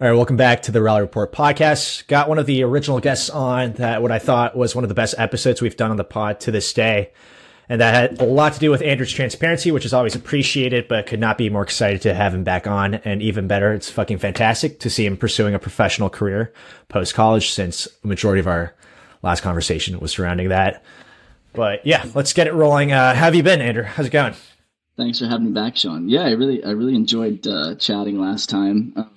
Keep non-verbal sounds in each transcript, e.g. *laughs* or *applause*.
All right, welcome back to the Rally Report podcast. Got one of the original guests on that what I thought was one of the best episodes we've done on the pod to this day. And that had a lot to do with Andrew's transparency, which is always appreciated, but could not be more excited to have him back on. And even better, it's fucking fantastic to see him pursuing a professional career post college since the majority of our last conversation was surrounding that. But yeah, let's get it rolling. Uh, how have you been, Andrew? How's it going? Thanks for having me back, Sean. Yeah, I really, I really enjoyed uh, chatting last time. Um,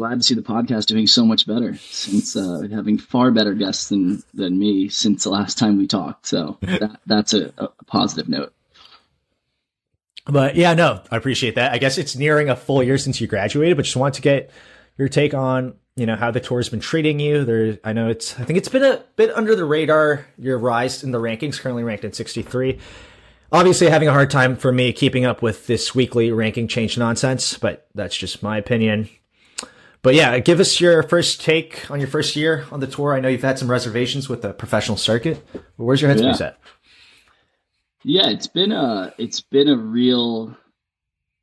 glad to see the podcast doing so much better since uh, having far better guests than than me since the last time we talked. So *laughs* that, that's a, a positive note. But yeah, no, I appreciate that. I guess it's nearing a full year since you graduated, but just want to get your take on you know how the tour's been treating you. There, I know it's I think it's been a bit under the radar. Your rise in the rankings, currently ranked in 63. Obviously, having a hard time for me keeping up with this weekly ranking change nonsense, but that's just my opinion. But yeah, give us your first take on your first year on the tour. I know you've had some reservations with the professional circuit. Where's your headspace yeah. at? Yeah, it's been a it's been a real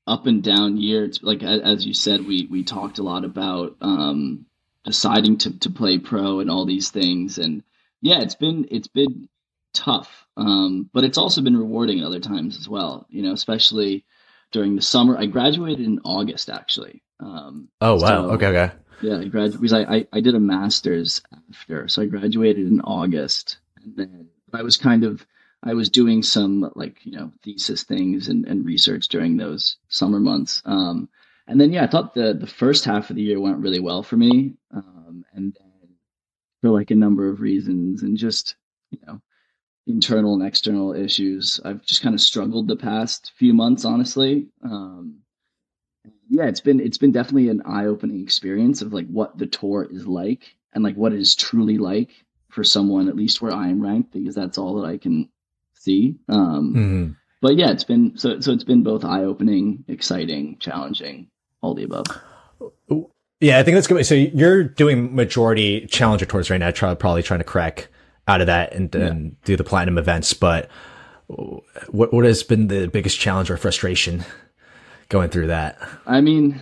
up and down year. It's like as you said, we we talked a lot about um, deciding to to play pro and all these things, and yeah, it's been it's been tough, um, but it's also been rewarding at other times as well. You know, especially during the summer. I graduated in August actually, um, oh wow! So, okay, okay. Yeah, I graduated because I, I, I did a master's after, so I graduated in August, and then I was kind of I was doing some like you know thesis things and, and research during those summer months. Um, and then yeah, I thought the the first half of the year went really well for me, um, and then for like a number of reasons, and just you know internal and external issues, I've just kind of struggled the past few months, honestly. Um, yeah, it's been it's been definitely an eye opening experience of like what the tour is like and like what it is truly like for someone at least where I am ranked because that's all that I can see. Um, mm-hmm. But yeah, it's been so so it's been both eye opening, exciting, challenging, all the above. Yeah, I think that's good. So you're doing majority challenger tours right now, try, probably trying to crack out of that and, yeah. do the platinum events. But what what has been the biggest challenge or frustration going through that? I mean,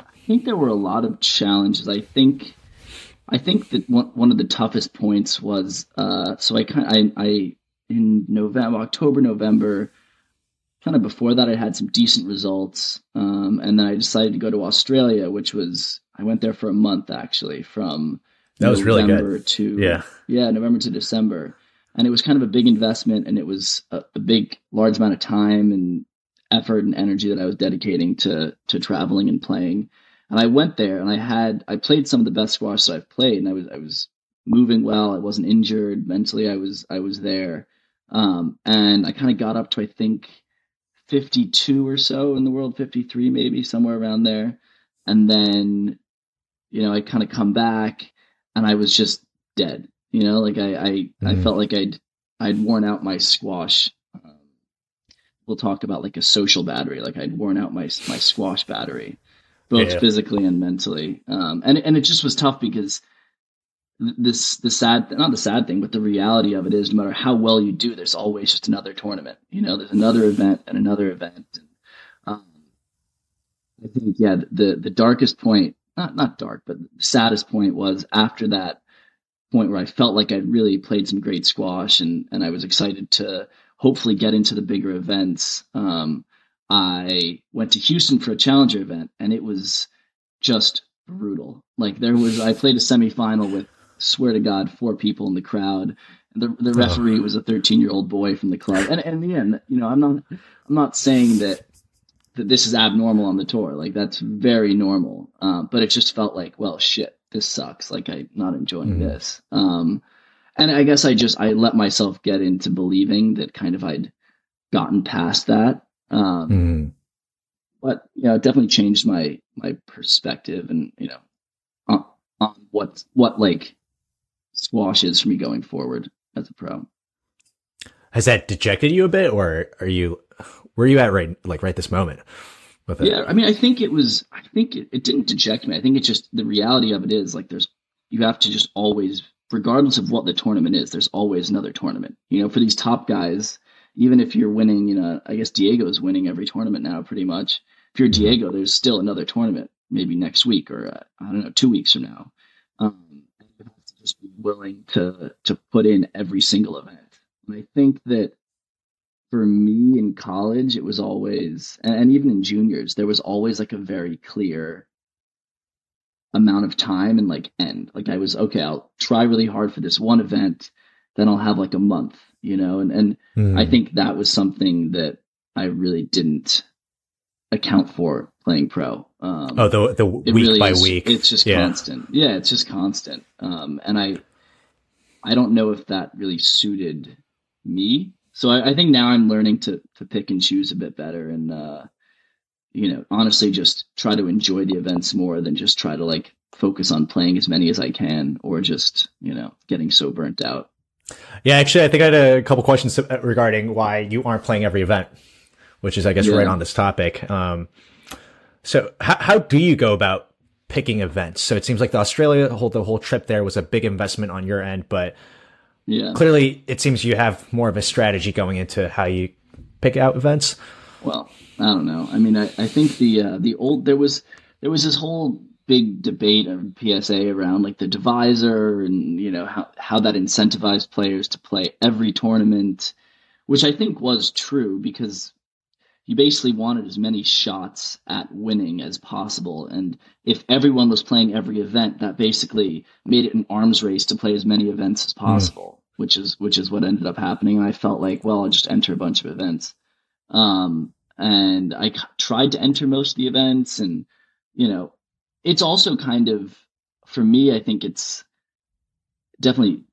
I think there were a lot of challenges. I think, I think that one, one of the toughest points was, uh, so I kind I, I, in November, October, November, kind of before that, I had some decent results. Um, and then I decided to go to Australia, which was, I went there for a month actually from that was November really good. to, yeah, yeah, November to December. And it was kind of a big investment and it was a, a big, large amount of time and effort and energy that I was dedicating to to traveling and playing. And I went there and I had I played some of the best squash that I've played and I was I was moving well. I wasn't injured mentally. I was I was there. Um, and I kind of got up to I think 52 or so in the world, 53 maybe somewhere around there. And then you know I kind of come back and I was just dead. You know, like I I, mm-hmm. I felt like I'd I'd worn out my squash we'll talk about like a social battery. Like I'd worn out my my squash battery, both yeah. physically and mentally. Um, and and it just was tough because this the sad not the sad thing, but the reality of it is, no matter how well you do, there's always just another tournament. You know, there's another event and another event. And, um, I think yeah, the the darkest point, not not dark, but the saddest point was after that point where I felt like I'd really played some great squash and and I was excited to hopefully get into the bigger events. Um, I went to Houston for a challenger event and it was just brutal. Like there was, I played a semifinal with, swear to God, four people in the crowd. The, the referee was a 13 year old boy from the club. And, and in the end, you know, I'm not, I'm not saying that, that this is abnormal on the tour. Like that's very normal. Um, but it just felt like, well, shit, this sucks. Like I'm not enjoying mm-hmm. this. Um, and I guess I just I let myself get into believing that kind of I'd gotten past that. Um, mm. But you know, it definitely changed my my perspective and you know on, on what what like squash is for me going forward as a pro. Has that dejected you a bit, or are you where are you at right like right this moment? With it? Yeah, I mean, I think it was. I think it, it didn't deject me. I think it's just the reality of it is like there's you have to just always regardless of what the tournament is, there's always another tournament. You know, for these top guys, even if you're winning, you know, I guess Diego's winning every tournament now pretty much. If you're Diego, there's still another tournament maybe next week or uh, I don't know, two weeks from now. Um, you have to just be willing to to put in every single event. And I think that for me in college, it was always, and, and even in juniors, there was always like a very clear amount of time and like end. Like I was okay, I'll try really hard for this one event, then I'll have like a month, you know, and and mm. I think that was something that I really didn't account for playing pro. Um, oh, the the week really by is, week. It's just yeah. constant. Yeah, it's just constant. Um, and I I don't know if that really suited me. So I, I think now I'm learning to to pick and choose a bit better and uh, you know, honestly just try to enjoy the events more than just try to like focus on playing as many as I can or just, you know, getting so burnt out. Yeah, actually, I think I had a couple questions regarding why you aren't playing every event, which is, I guess, yeah. right on this topic. Um, so, how, how do you go about picking events? So it seems like the Australia whole the whole trip there was a big investment on your end, but yeah, clearly it seems you have more of a strategy going into how you pick out events. Well, I don't know. I mean, I, I think the uh, the old there was there was this whole big debate of PSA around like the divisor and you know how how that incentivized players to play every tournament, which I think was true because you basically wanted as many shots at winning as possible. And if everyone was playing every event, that basically made it an arms race to play as many events as hmm. possible, mm. which is which is what ended up happening. And I felt like, well, I'll just enter a bunch of events. Um, and I tried to enter most of the events, and you know, it's also kind of for me. I think it's definitely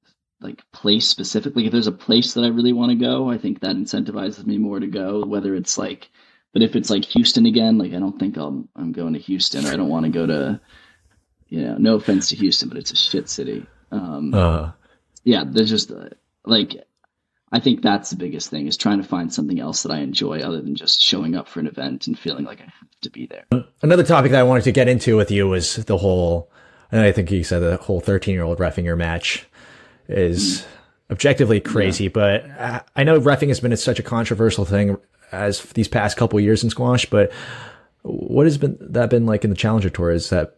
like place specifically. If there's a place that I really want to go, I think that incentivizes me more to go. Whether it's like, but if it's like Houston again, like I don't think I'm I'm going to Houston, or I don't want to go to, you know, no offense to Houston, but it's a shit city. Um, uh. Yeah, there's just uh, like I think that's the biggest thing is trying to find something else that I enjoy other than just showing up for an event and feeling like I have to be there. Another topic that I wanted to get into with you was the whole, and I think you said the whole 13 year old refing your match is mm. objectively crazy, yeah. but I know refing has been such a controversial thing as these past couple years in squash, but what has been that been like in the challenger tour? Is that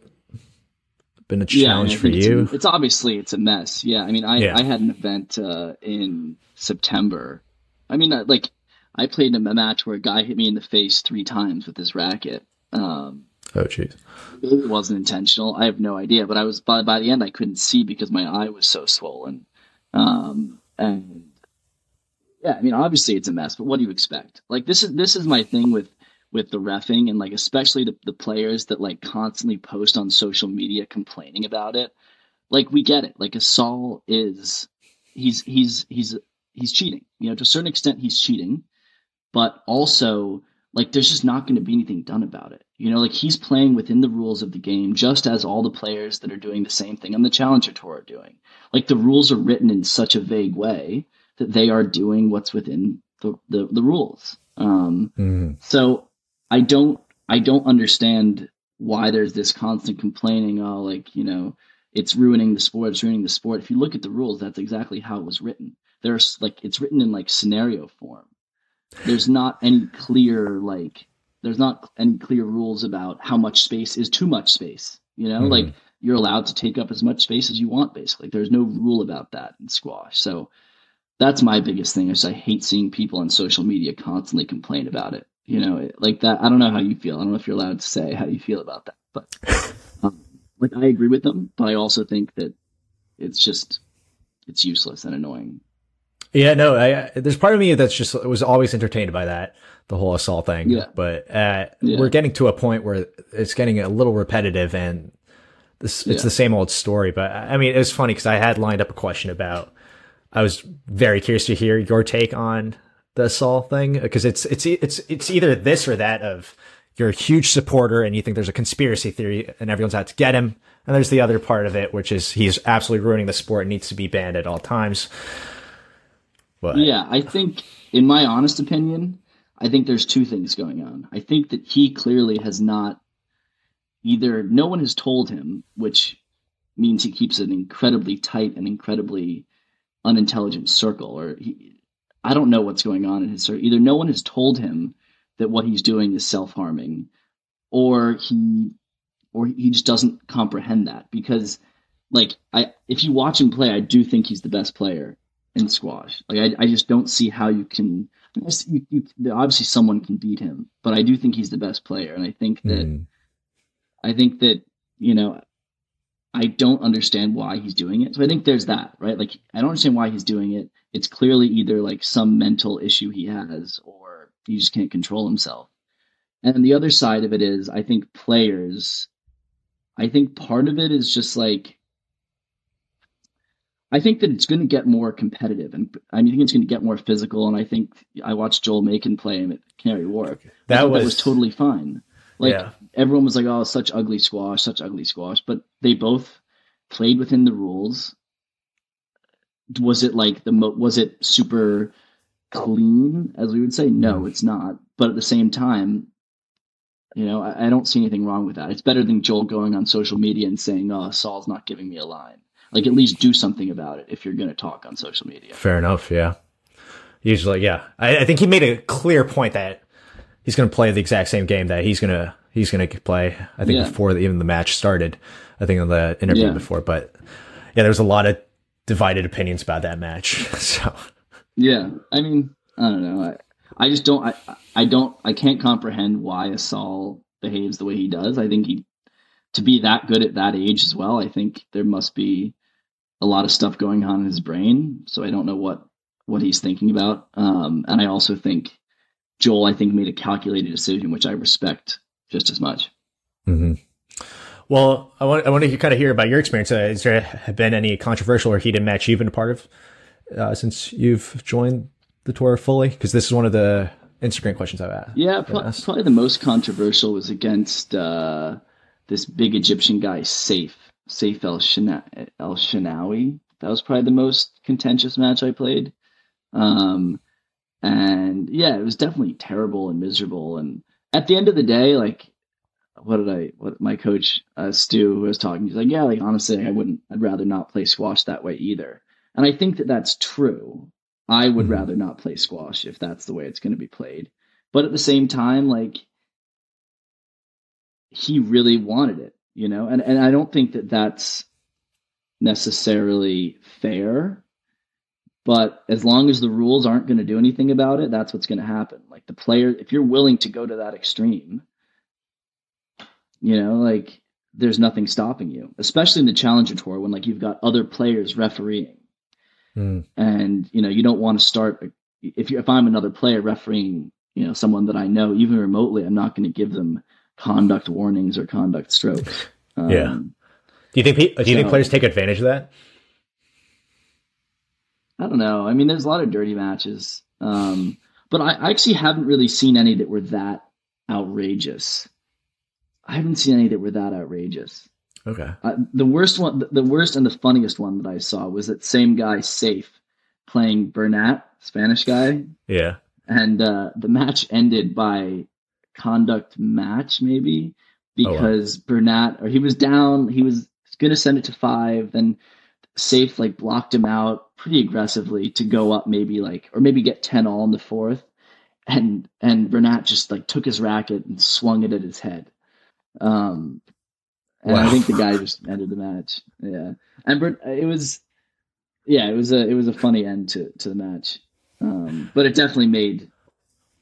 been a challenge yeah, for you? It's, it's, obviously it's a mess. Yeah, I mean, I, yeah. I had an event uh, in September. I mean, uh, like I played in a match where a guy hit me in the face three times with his racket. Um, oh, jeez. It wasn't intentional. I have no idea, but I was by by the end I couldn't see because my eye was so swollen. Um, and yeah, I mean, obviously it's a mess, but what do you expect? Like this is this is my thing with with the refing and like especially the, the players that like constantly post on social media complaining about it. Like we get it. Like Asal is he's he's he's he's cheating. You know, to a certain extent he's cheating, but also like there's just not going to be anything done about it. You know, like he's playing within the rules of the game just as all the players that are doing the same thing on the Challenger Tour are doing. Like the rules are written in such a vague way that they are doing what's within the the, the rules. Um, mm. So I don't I don't understand why there's this constant complaining. Oh, like you know, it's ruining the sport. It's ruining the sport. If you look at the rules, that's exactly how it was written. There's like it's written in like scenario form. There's not any clear like there's not any clear rules about how much space is too much space. You know, mm-hmm. like you're allowed to take up as much space as you want. Basically, there's no rule about that in squash. So that's my biggest thing is I hate seeing people on social media constantly complain about it you know, like that. I don't know how you feel. I don't know if you're allowed to say how you feel about that, but *laughs* um, like I agree with them, but I also think that it's just it's useless and annoying. Yeah, no, I, there's part of me that's just was always entertained by that the whole assault thing. Yeah. But uh, yeah. we're getting to a point where it's getting a little repetitive and this it's yeah. the same old story. But I mean, it was funny because I had lined up a question about. I was very curious to hear your take on the Asal thing because it's it's it's it's either this or that of you're a huge supporter and you think there's a conspiracy theory and everyone's out to get him, and there's the other part of it which is he's absolutely ruining the sport and needs to be banned at all times. But yeah, I think in my honest opinion, I think there's two things going on. I think that he clearly has not either no one has told him, which means he keeps an incredibly tight and incredibly unintelligent circle, or he, I don't know what's going on in his Either no one has told him that what he's doing is self harming, or he or he just doesn't comprehend that because like I if you watch him play, I do think he's the best player in squash. Like I, I just don't see how you can. You, you, obviously, someone can beat him, but I do think he's the best player, and I think that mm. I think that you know I don't understand why he's doing it. So I think there's that, right? Like I don't understand why he's doing it. It's clearly either like some mental issue he has, or he just can't control himself. And the other side of it is, I think players. I think part of it is just like I think that it's going to get more competitive, and I think it's going to get more physical. And I think I watched Joel Makin play him at Canary Wharf. That was, that was totally fine. Like yeah. everyone was like, "Oh, such ugly squash, such ugly squash," but they both played within the rules. Was it like the mo- was it super clean, as we would say? No, mm-hmm. it's not. But at the same time, you know, I, I don't see anything wrong with that. It's better than Joel going on social media and saying, "Oh, Saul's not giving me a line." like at least do something about it if you're going to talk on social media. Fair enough. Yeah. Usually, yeah. I, I think he made a clear point that he's going to play the exact same game that he's going to he's going to play. I think yeah. before even the match started. I think in the interview yeah. before, but yeah, there was a lot of divided opinions about that match. *laughs* So yeah, I mean, I don't know. I I just don't. I I don't. I can't comprehend why Asal behaves the way he does. I think he to be that good at that age as well. I think there must be a lot of stuff going on in his brain. So I don't know what what he's thinking about. Um, and I also think Joel, I think, made a calculated decision, which I respect just as much. Mm-hmm. Well, I want I want to kind of hear about your experience. Uh, has there been any controversial or heated match you've been a part of uh, since you've joined the tour fully? Because this is one of the Instagram questions I've asked. Yeah, pro- probably the most controversial was against uh, this big Egyptian guy, Seif. Seif El Shinawi. That was probably the most contentious match I played. Um, and yeah, it was definitely terrible and miserable. And at the end of the day, like, what did I, what my coach, uh, Stu, who was talking, he's like, yeah, like, honestly, I wouldn't, I'd rather not play squash that way either. And I think that that's true. I would mm-hmm. rather not play squash if that's the way it's going to be played. But at the same time, like, he really wanted it you know and and i don't think that that's necessarily fair but as long as the rules aren't going to do anything about it that's what's going to happen like the player if you're willing to go to that extreme you know like there's nothing stopping you especially in the challenger tour when like you've got other players refereeing mm. and you know you don't want to start if you if i'm another player refereeing you know someone that i know even remotely i'm not going to give them conduct warnings or conduct strokes. *laughs* Um, yeah. Do you think do you so, think players take advantage of that? I don't know. I mean, there's a lot of dirty matches, um, but I, I actually haven't really seen any that were that outrageous. I haven't seen any that were that outrageous. Okay. Uh, the worst one, the worst and the funniest one that I saw was that same guy, Seif, playing Bernat, Spanish guy. Yeah. And uh, the match ended by conduct match, maybe because oh, wow. Bernat or he was down, he was going to send it to five, then Seif like blocked him out pretty aggressively to go up, maybe like or maybe get ten all in the fourth, and and Bernat just like took his racket and swung it at his head. Um, and wow. I think the guy just ended the match. Yeah, and it was, yeah, it was a it was a funny end to to the match, um, but it definitely made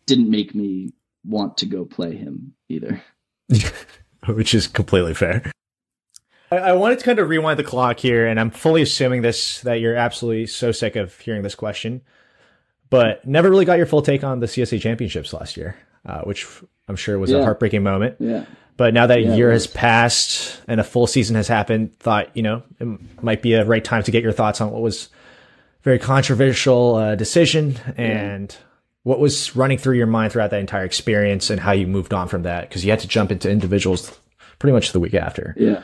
didn't make me want to go play him either. *laughs* Which is completely fair. I, I wanted to kind of rewind the clock here, and I'm fully assuming this that you're absolutely so sick of hearing this question, but never really got your full take on the CSA championships last year, uh, which I'm sure was yeah. a heartbreaking moment. Yeah. But now that yeah, a year has passed and a full season has happened, thought you know it might be a right time to get your thoughts on what was very controversial uh, decision and yeah what was running through your mind throughout that entire experience and how you moved on from that? Because you had to jump into individuals pretty much the week after. Yeah.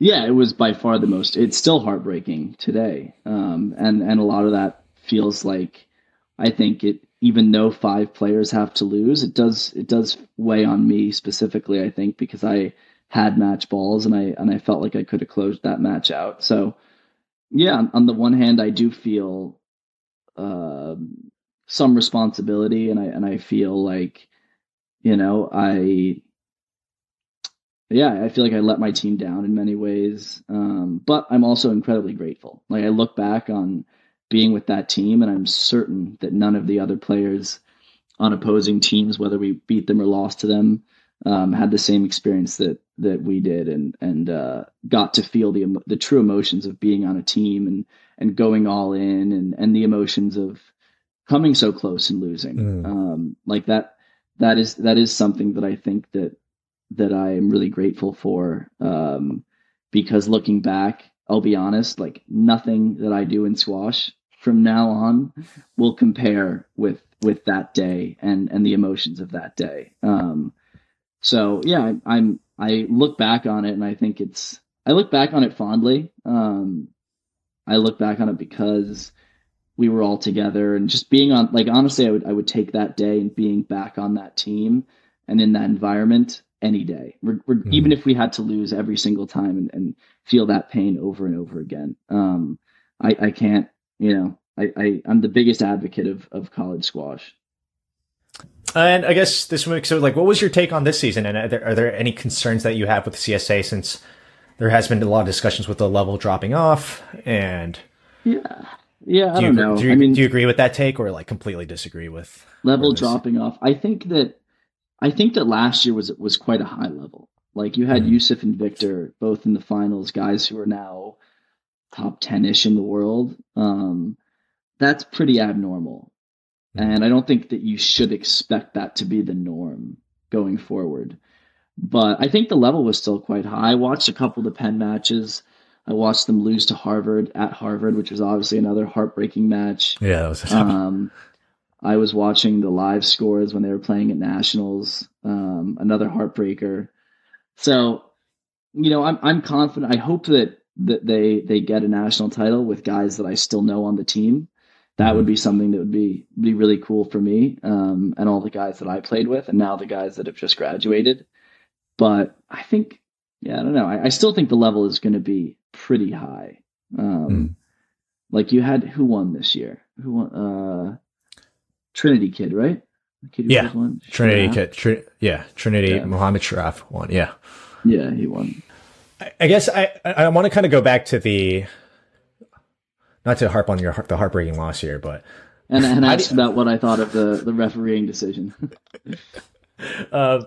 Yeah, it was by far the most. It's still heartbreaking today, um, and and a lot of that feels like I think it. Even though five players have to lose, it does it does weigh on me specifically. I think because I had match balls and I and I felt like I could have closed that match out. So yeah, on the one hand, I do feel uh, some responsibility and I and I feel like you know I yeah, I feel like I let my team down in many ways. Um, but I'm also incredibly grateful. Like I look back on being with that team, and I'm certain that none of the other players on opposing teams, whether we beat them or lost to them, um, had the same experience that that we did, and and uh, got to feel the the true emotions of being on a team and and going all in, and and the emotions of coming so close and losing. Mm. Um, like that that is that is something that I think that that I am really grateful for. Um, because looking back, I'll be honest, like nothing that I do in squash from now on will compare with with that day and and the emotions of that day. Um, so yeah, I, I'm I look back on it and I think it's I look back on it fondly. Um, I look back on it because we were all together and just being on like honestly I would I would take that day and being back on that team and in that environment any day, we're, we're, mm. even if we had to lose every single time and, and feel that pain over and over again. Um, I, I can't, you know, I, I, I'm the biggest advocate of, of college squash. And I guess this week, so like, what was your take on this season? And are there, are there any concerns that you have with the CSA since there has been a lot of discussions with the level dropping off? And yeah, yeah, I do don't know. Do you, I mean, do you agree with that take or like completely disagree with level dropping off? I think that I think that last year was was quite a high level. Like you had mm-hmm. Yusuf and Victor both in the finals, guys who are now top ten ish in the world. Um, that's pretty abnormal, mm-hmm. and I don't think that you should expect that to be the norm going forward. But I think the level was still quite high. I watched a couple of the Penn matches. I watched them lose to Harvard at Harvard, which was obviously another heartbreaking match. Yeah, that was. um, I was watching the live scores when they were playing at nationals. Um, another heartbreaker. So, you know, I'm I'm confident. I hope that that they they get a national title with guys that I still know on the team. That would be something that would be be really cool for me um, and all the guys that I played with, and now the guys that have just graduated. But I think, yeah, I don't know. I, I still think the level is going to be pretty high. Um, mm. Like you had who won this year? Who won? Uh, Trinity kid, right? yeah, Trinity kid. Tri- yeah, Trinity. Yeah. Mohammed Sharaf won. Yeah, yeah, he won. I, I guess I I want to kind of go back to the not to harp on your the heartbreaking loss here, but and, and *laughs* ask about what I thought of the the refereeing decision. *laughs* uh,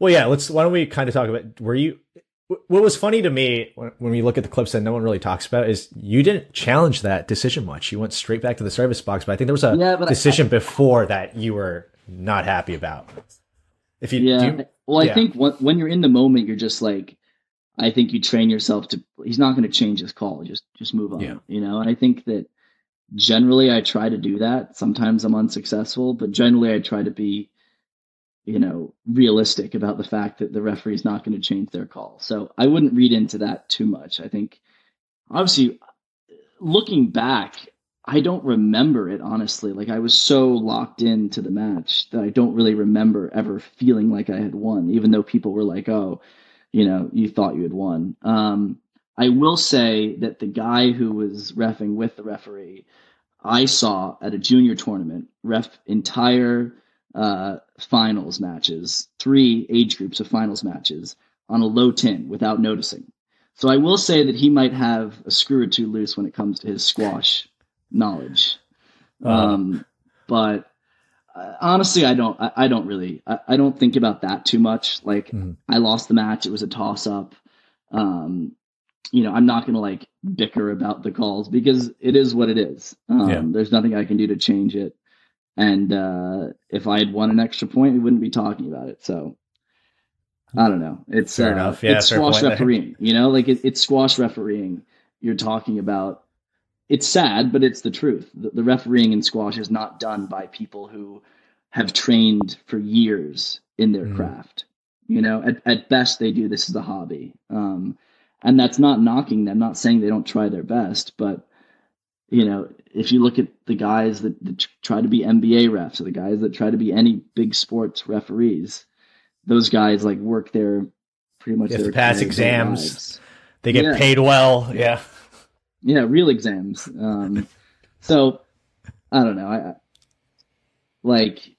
well, yeah. Let's. Why don't we kind of talk about? Were you what was funny to me when, we look at the clips that no one really talks about is you didn't challenge that decision much. You went straight back to the service box, but I think there was a yeah, decision I, before that you were not happy about. If you, yeah, you, well, yeah. I think when, when you're in the moment, you're just like, I think you train yourself to. He's not going to change his call. Just just move on. Yeah. You know, and I think that generally I try to do that. Sometimes I'm unsuccessful, but generally I try to be you know, realistic about the fact that the referee is not going to change their call. So I wouldn't read into that too much. I think, obviously, looking back, I don't remember it honestly. Like I was so locked into the match that I don't really remember ever feeling like I had won, even though people were like, "Oh, you know, you thought you had won." Um, I will say that the guy who was refing with the referee, I saw at a junior tournament, ref entire uh, finals matches, three age groups of finals matches on a low tin without noticing. So I will say that he might have a screw or two loose when it comes to his squash knowledge. Uh, um, but uh, honestly, I don't. I, I don't really. I, I, don't think about that too much. Like mm-hmm. I lost the match; it was a toss up. Um, you know, I'm not going to like bicker about the calls because it is what it is. Um, yeah. There's nothing I can do to change it. And uh, if I had won an extra point, we wouldn't be talking about it. So I don't know. It's fair uh, enough. Yeah, it's squash refereeing. You know, like it, it's squash refereeing. You're talking about. It's sad, but it's the truth. The, the refereeing in squash is not done by people who have trained for years in their mm. craft. You know, at, at best they do this as a hobby. Um, and that's not knocking them, not saying they don't try their best, but you know, if you look at the guys that, that, try to be NBA refs or the guys that try to be any big sports referees, those guys like work their pretty much their pass exams. They get yeah. paid well. Yeah. Yeah, real exams. Um, *laughs* so I don't know. I like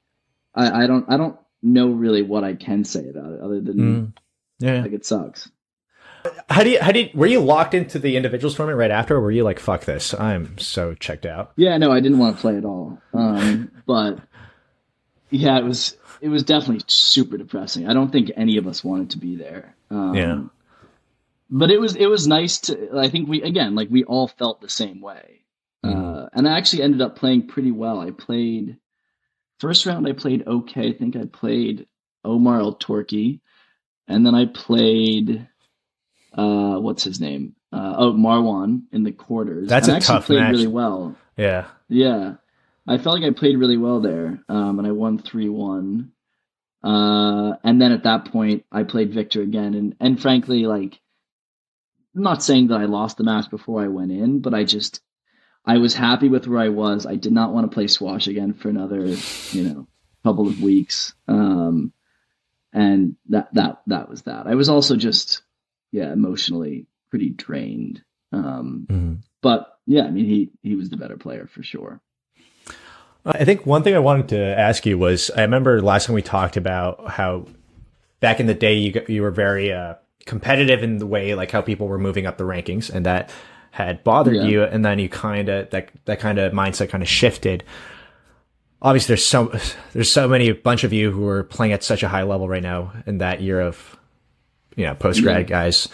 I, I don't I don't know really what I can say about it other than mm. Yeah. Like it sucks. How do you, how did, were you locked into the individuals tournament right after, or were you like, fuck this, I'm so checked out? Yeah, no, I didn't want to play at all. Um, but yeah, it was, it was definitely super depressing. I don't think any of us wanted to be there. Um, yeah. But it was, it was nice to, I think we, again, like we all felt the same way. Mm. Uh, and I actually ended up playing pretty well. I played, first round, I played okay. I think I played Omar El Torki. And then I played, uh, what's his name? Uh, oh, Marwan in the quarters. That's and a actually tough played match. really well. Yeah. Yeah. I felt like I played really well there. Um, and I won 3 1. Uh, and then at that point, I played Victor again. And, and frankly, like, I'm not saying that I lost the match before I went in, but I just, I was happy with where I was. I did not want to play squash again for another, you know, couple of weeks. Um, and that, that, that was that. I was also just, yeah, emotionally pretty drained. Um, mm-hmm. but yeah, I mean, he, he was the better player for sure. I think one thing I wanted to ask you was I remember last time we talked about how back in the day you you were very uh, competitive in the way like how people were moving up the rankings and that had bothered Yeah. you and then you kind of that that kind of mindset kind of shifted. Obviously there's so there's so many bunch of you who are playing at such a high level right now in that year of you know post grad Yeah. guys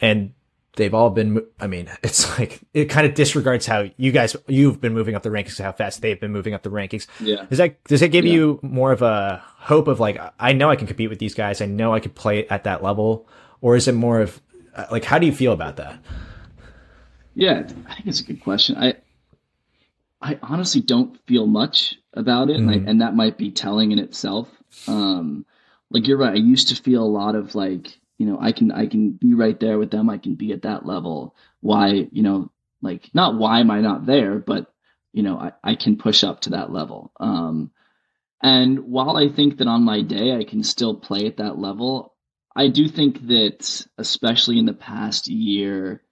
and they've all been i mean *laughs* it's like it kind of disregards how you guys you've been moving up the rankings how fast they've been moving up the rankings Yeah. does that does it give Yeah. you more of a hope of like i know i can compete with these guys i know i could play at that level or is it more of uh, like how do you feel about that Yeah, I think it's a good question. I I honestly don't feel much about it, and, I, and that might be telling in itself. Um, like you're right. I used to feel a lot of like, you know, I can I can be right there with them. I can be at that level. Why, you know, like not why am I not there, but you know, I, I can push up to that level. Um, and while I think that on my day I can still play at that level, I do think that especially in the past year,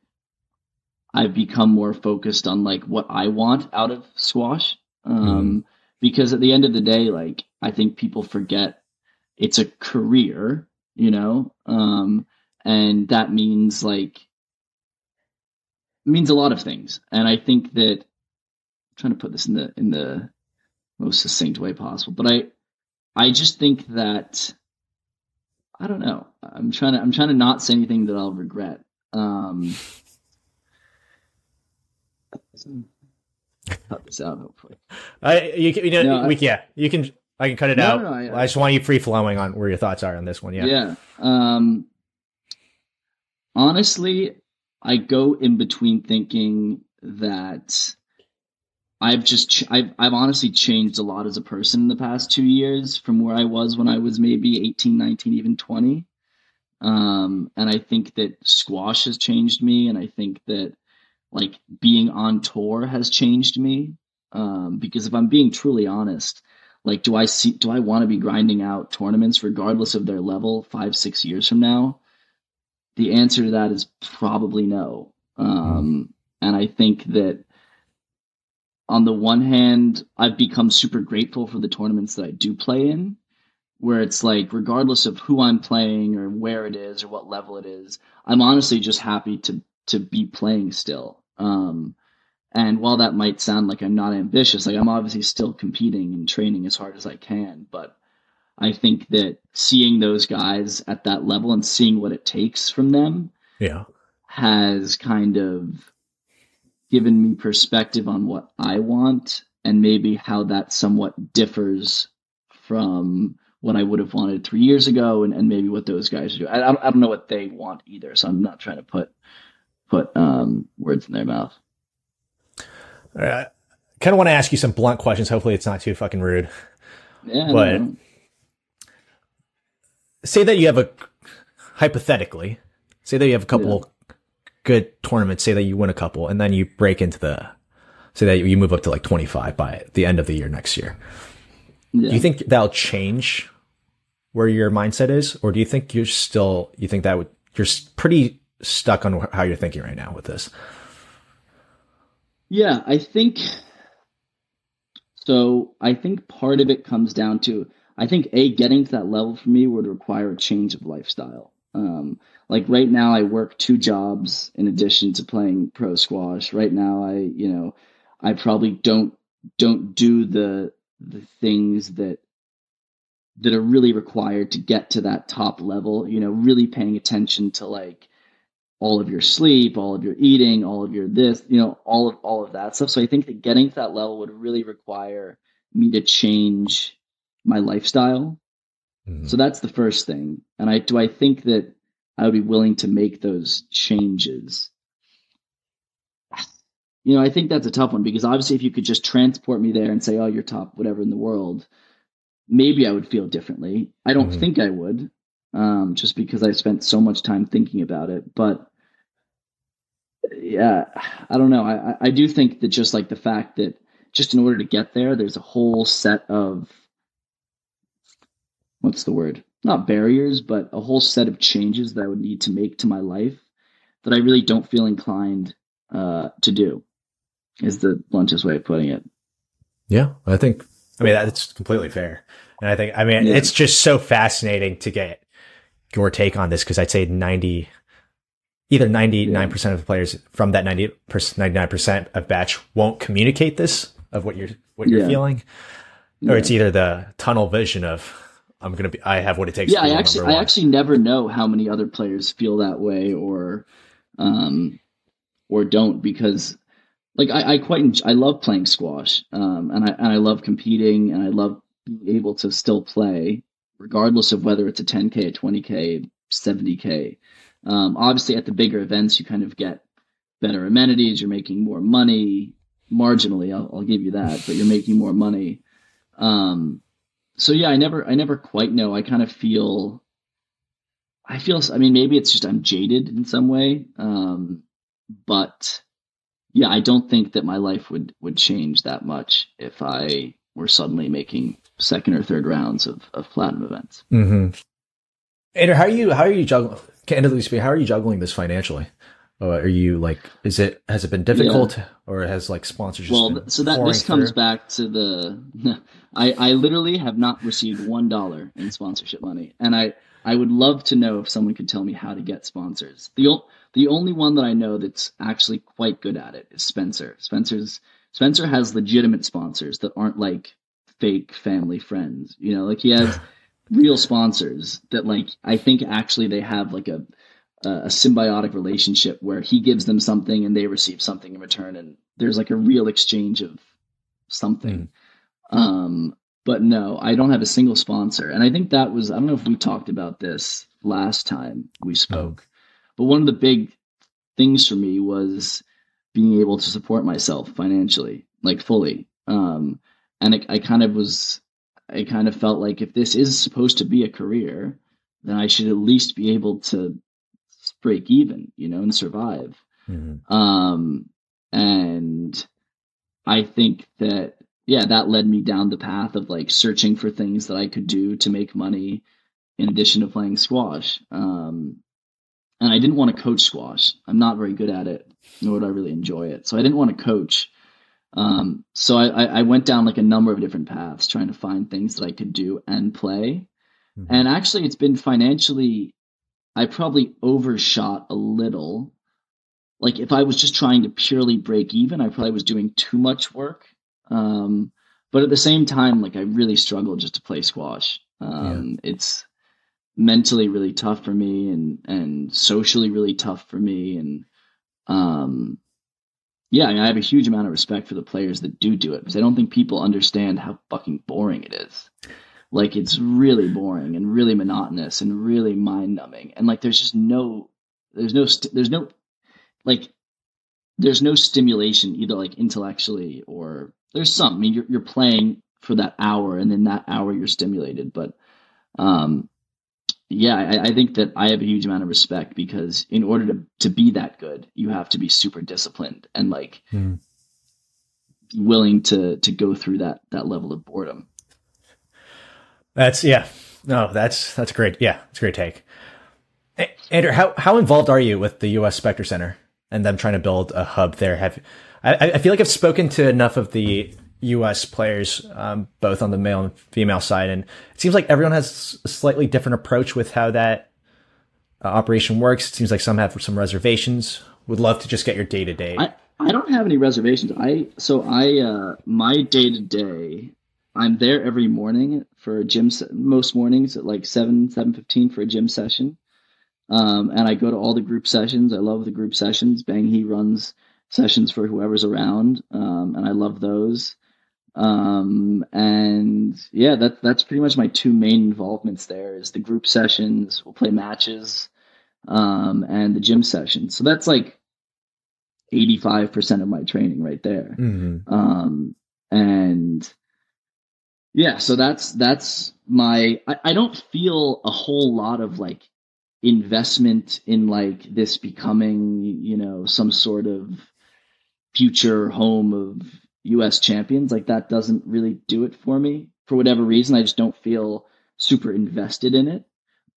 I've become more focused on like what I want out of squash. Um, because at the end of the day, like I think people forget it's a career, you know? Um, and that means like means a lot of things. And I think that I'm trying to put this in the in the most succinct way possible, but I I just think that I don't know. I'm trying to I'm trying to not say anything that I'll regret. Um *laughs* cut this out hopefully. i you, can- you know No, I- we, yeah you can i can cut it No, out no, I- I, just want you free flowing on where your thoughts are on this one yeah Yeah. Um, honestly, I go in between thinking that I've just ch- I've I've honestly changed a lot as a person in the past 2 years from where I was when I was maybe 18, 19, even 20. Um, and I think that squash has changed me and I think that like being on tour has changed me. Um, because if I'm being truly honest, like do i see do i want to be grinding out tournaments regardless of their level five six years from now? The answer to that is probably no. Um, and i think that on the one hand i've become super grateful for the tournaments that i do play in where it's like regardless of who i'm playing or where it is or what level it is i'm honestly just happy to to be playing still. Um, and while that might sound like I'm not ambitious, like I'm obviously still competing and training as hard as I can, but I think that seeing those guys at that level and seeing what it takes from them yeah has kind of given me perspective on what I want and maybe how that somewhat differs from what I would have wanted three years ago and, and maybe what those guys do. I, I don't- know what they want either, so I'm not trying to put put um, words in their mouth. Uh, I kind of want to ask you some blunt questions. Hopefully, it's not too fucking rude. Yeah, But- no, Say that you have a hypothetically, say that you have a couple good tournaments. Say that you win a couple, and then you break into the. Say that you move up to like twenty five by the end of the year next year. yeah. Do you think that'll change where your mindset is, or do you think you're still? You think that would you're pretty stuck on how you're thinking right now with this? Yeah, I think so. I think part of it comes down to I think a getting to that level for me would require a change of lifestyle. Um, like right now, I work two jobs in addition to playing pro squash. Right now, I you know I probably don't don't do the the things that that are really required to get to that top level. You know, really paying attention to like all of your sleep, all of your eating, all of your this, you know, all of all of that stuff. So I think that getting to that level would really require me to change my lifestyle. Mm-hmm. So that's the first thing. And I do I think that I would be willing to make those changes. You know, I think that's a tough one because obviously if you could just transport me there and say, "Oh, you're top whatever in the world," maybe I would feel differently. I don't mm-hmm. think I would um, just because I spent so much time thinking about it. But yeah, I don't know. I, I do think that just like the fact that just in order to get there, there's a whole set of what's the word? Not barriers, but a whole set of changes that I would need to make to my life that I really don't feel inclined uh, to do. Is the bluntest way of putting it. Yeah, I think. I mean, that's completely fair, and I think. I mean, yeah. it's just so fascinating to get your take on this because I'd say 90, either 99% yeah. of the players from that 90 99% of batch won't communicate this of what you're, what you're yeah. feeling. Or yeah. it's either the tunnel vision of, I'm going to be, I have what it takes. Yeah. I actually, I actually never know how many other players feel that way or, um, or don't because like I, I quite enjoy, I love playing squash um, and I and I love competing and I love being able to still play regardless of whether it's a 10K, a 20K, 70K. Um, obviously, at the bigger events, you kind of get better amenities. You're making more money marginally. I'll, I'll give you that, but you're making more money. Um, so yeah, I never, I never quite know. I kind of feel, I feel, I mean, maybe it's just I'm jaded in some way. Um, but yeah, I don't think that my life would, would change that much if I were suddenly making second or third rounds of, of platinum events. Mm-hmm. Andrew, how are you? How are you juggling? Candidly speaking, how are you juggling this financially? Uh, are you like, is it has it been difficult, yeah. or has like sponsors? Well, so that this comes back to the, *laughs* I I literally have not received one dollar in sponsorship money, and I I would love to know if someone could tell me how to get sponsors. The the only one that I know that's actually quite good at it is Spencer. Spencer's Spencer has legitimate sponsors that aren't like fake family friends. You know, like he has *laughs* real sponsors that like I think actually they have like a a symbiotic relationship where he gives them something and they receive something in return and there's like a real exchange of something. Mm. Um but no, I don't have a single sponsor. And I think that was I don't know if we talked about this last time we spoke. Mm. But one of the big things for me was being able to support myself financially, like fully. Um, and it, I kind of was, I kind of felt like if this is supposed to be a career, then I should at least be able to break even, you know, and survive. Mm-hmm. Um, and I think that, yeah, that led me down the path of like searching for things that I could do to make money in addition to playing squash. Um, and I didn't want to coach squash. I'm not very good at it, nor do I really enjoy it. So I didn't want to coach. Um, so I, I, went down like a number of different paths trying to find things that I could do and play. Mm-hmm. And actually, it's been financially, I probably overshot a little. Like if I was just trying to purely break even, I probably was doing too much work. Um, but at the same time, like I really struggled just to play squash. Um, yeah. It's mentally really tough for me and and socially really tough for me and um yeah, I, mean, I have a huge amount of respect for the players that do do it because I don't think people understand how fucking boring it is. Like it's really boring and really monotonous and really mind numbing. And like there's just no, there's no, there's no, like, there's no stimulation either like intellectually or there's some. I mean, you're you're playing for that hour and then that hour you're stimulated, but um, yeah, I, I, think that I have a huge amount of respect because in order to to be that good, you have to be super disciplined and like mm. willing to to go through that that level of boredom. That's yeah. No, that's that's great. Yeah, it's a great take. Andrew, how how involved are you with the U.S. Specter Center and them trying to build a hub there? Have I, I feel like I've spoken to enough of the U.S. players, um, both on the male and female side, and it seems like everyone has a slightly different approach with how that uh, operation works. It seems like some have some reservations. Would love to just get your day to day. I don't have any reservations. I so I uh my day to day I'm there every morning for a gym most mornings at like 7 7:15 for a gym session. Um and I go to all the group sessions. I love the group sessions. Bang he runs sessions for whoever's around. Um and I love those. Um and yeah, that that's pretty much my two main involvements there is the group sessions, we'll play matches um and the gym sessions. So that's like 85% of my training right there. Mm-hmm. Um, and yeah, so that's, that's my, I, I don't feel a whole lot of like investment in like this becoming, you know, some sort of future home of US champions. Like that doesn't really do it for me for whatever reason. I just don't feel super invested in it,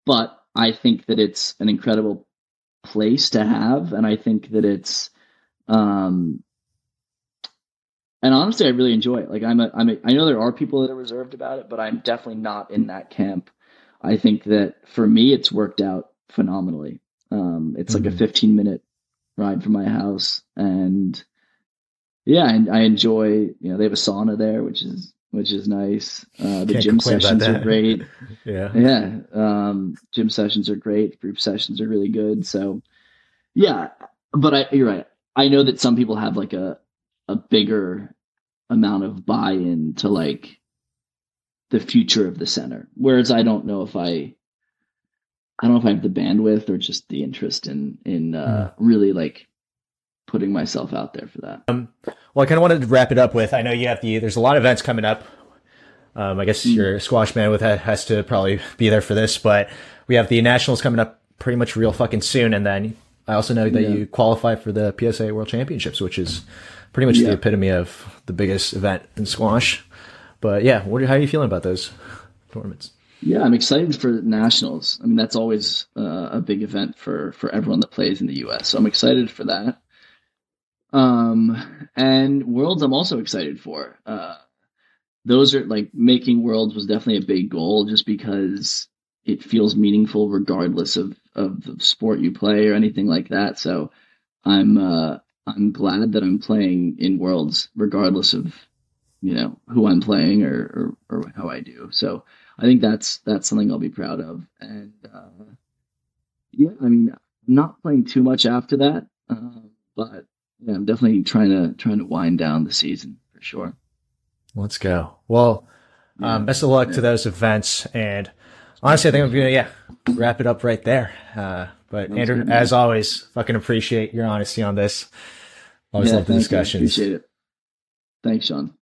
but I think that it's an incredible place to have. And I think that it's, um, and honestly, I really enjoy it. Like I'm a, I'm a, I know there are people that are reserved about it, but I'm definitely not in that camp. I think that for me, it's worked out phenomenally. Um, it's mm-hmm. like a 15 minute ride from my house, and yeah, and I enjoy. You know, they have a sauna there, which is which is nice. Uh, the Can't gym sessions are great. *laughs* yeah, yeah. Um, gym sessions are great. Group sessions are really good. So, yeah. But I, you're right. I know that some people have like a a bigger amount of buy-in to like the future of the center, whereas I don't know if I I don't know if I have the bandwidth or just the interest in in uh, mm. really like putting myself out there for that. Um, well, I kind of wanted to wrap it up with I know you have the there's a lot of events coming up. Um, I guess mm. your squash man with has to probably be there for this, but we have the nationals coming up pretty much real fucking soon, and then I also know that yeah. you qualify for the PSA World Championships, which is pretty much yeah. the epitome of the biggest event in squash. But yeah, what, how are you feeling about those tournaments? Yeah, I'm excited for nationals. I mean, that's always uh, a big event for for everyone that plays in the U.S. So I'm excited for that. Um, and worlds, I'm also excited for. Uh, those are like making worlds was definitely a big goal, just because it feels meaningful regardless of of the sport you play or anything like that. So I'm uh, I'm glad that I'm playing in worlds regardless of you know who I'm playing or, or, or how I do. So I think that's that's something I'll be proud of. And uh, yeah, I mean, not playing too much after that, uh, but yeah, I'm definitely trying to trying to wind down the season for sure. Let's go. Well, yeah. um, best of luck yeah. to those events and honestly, I think I'm gonna yeah wrap it up right there. Uh, but That's Andrew, good, as always, fucking appreciate your honesty on this. Always yeah, love the discussions. You. Appreciate it. Thanks, Sean.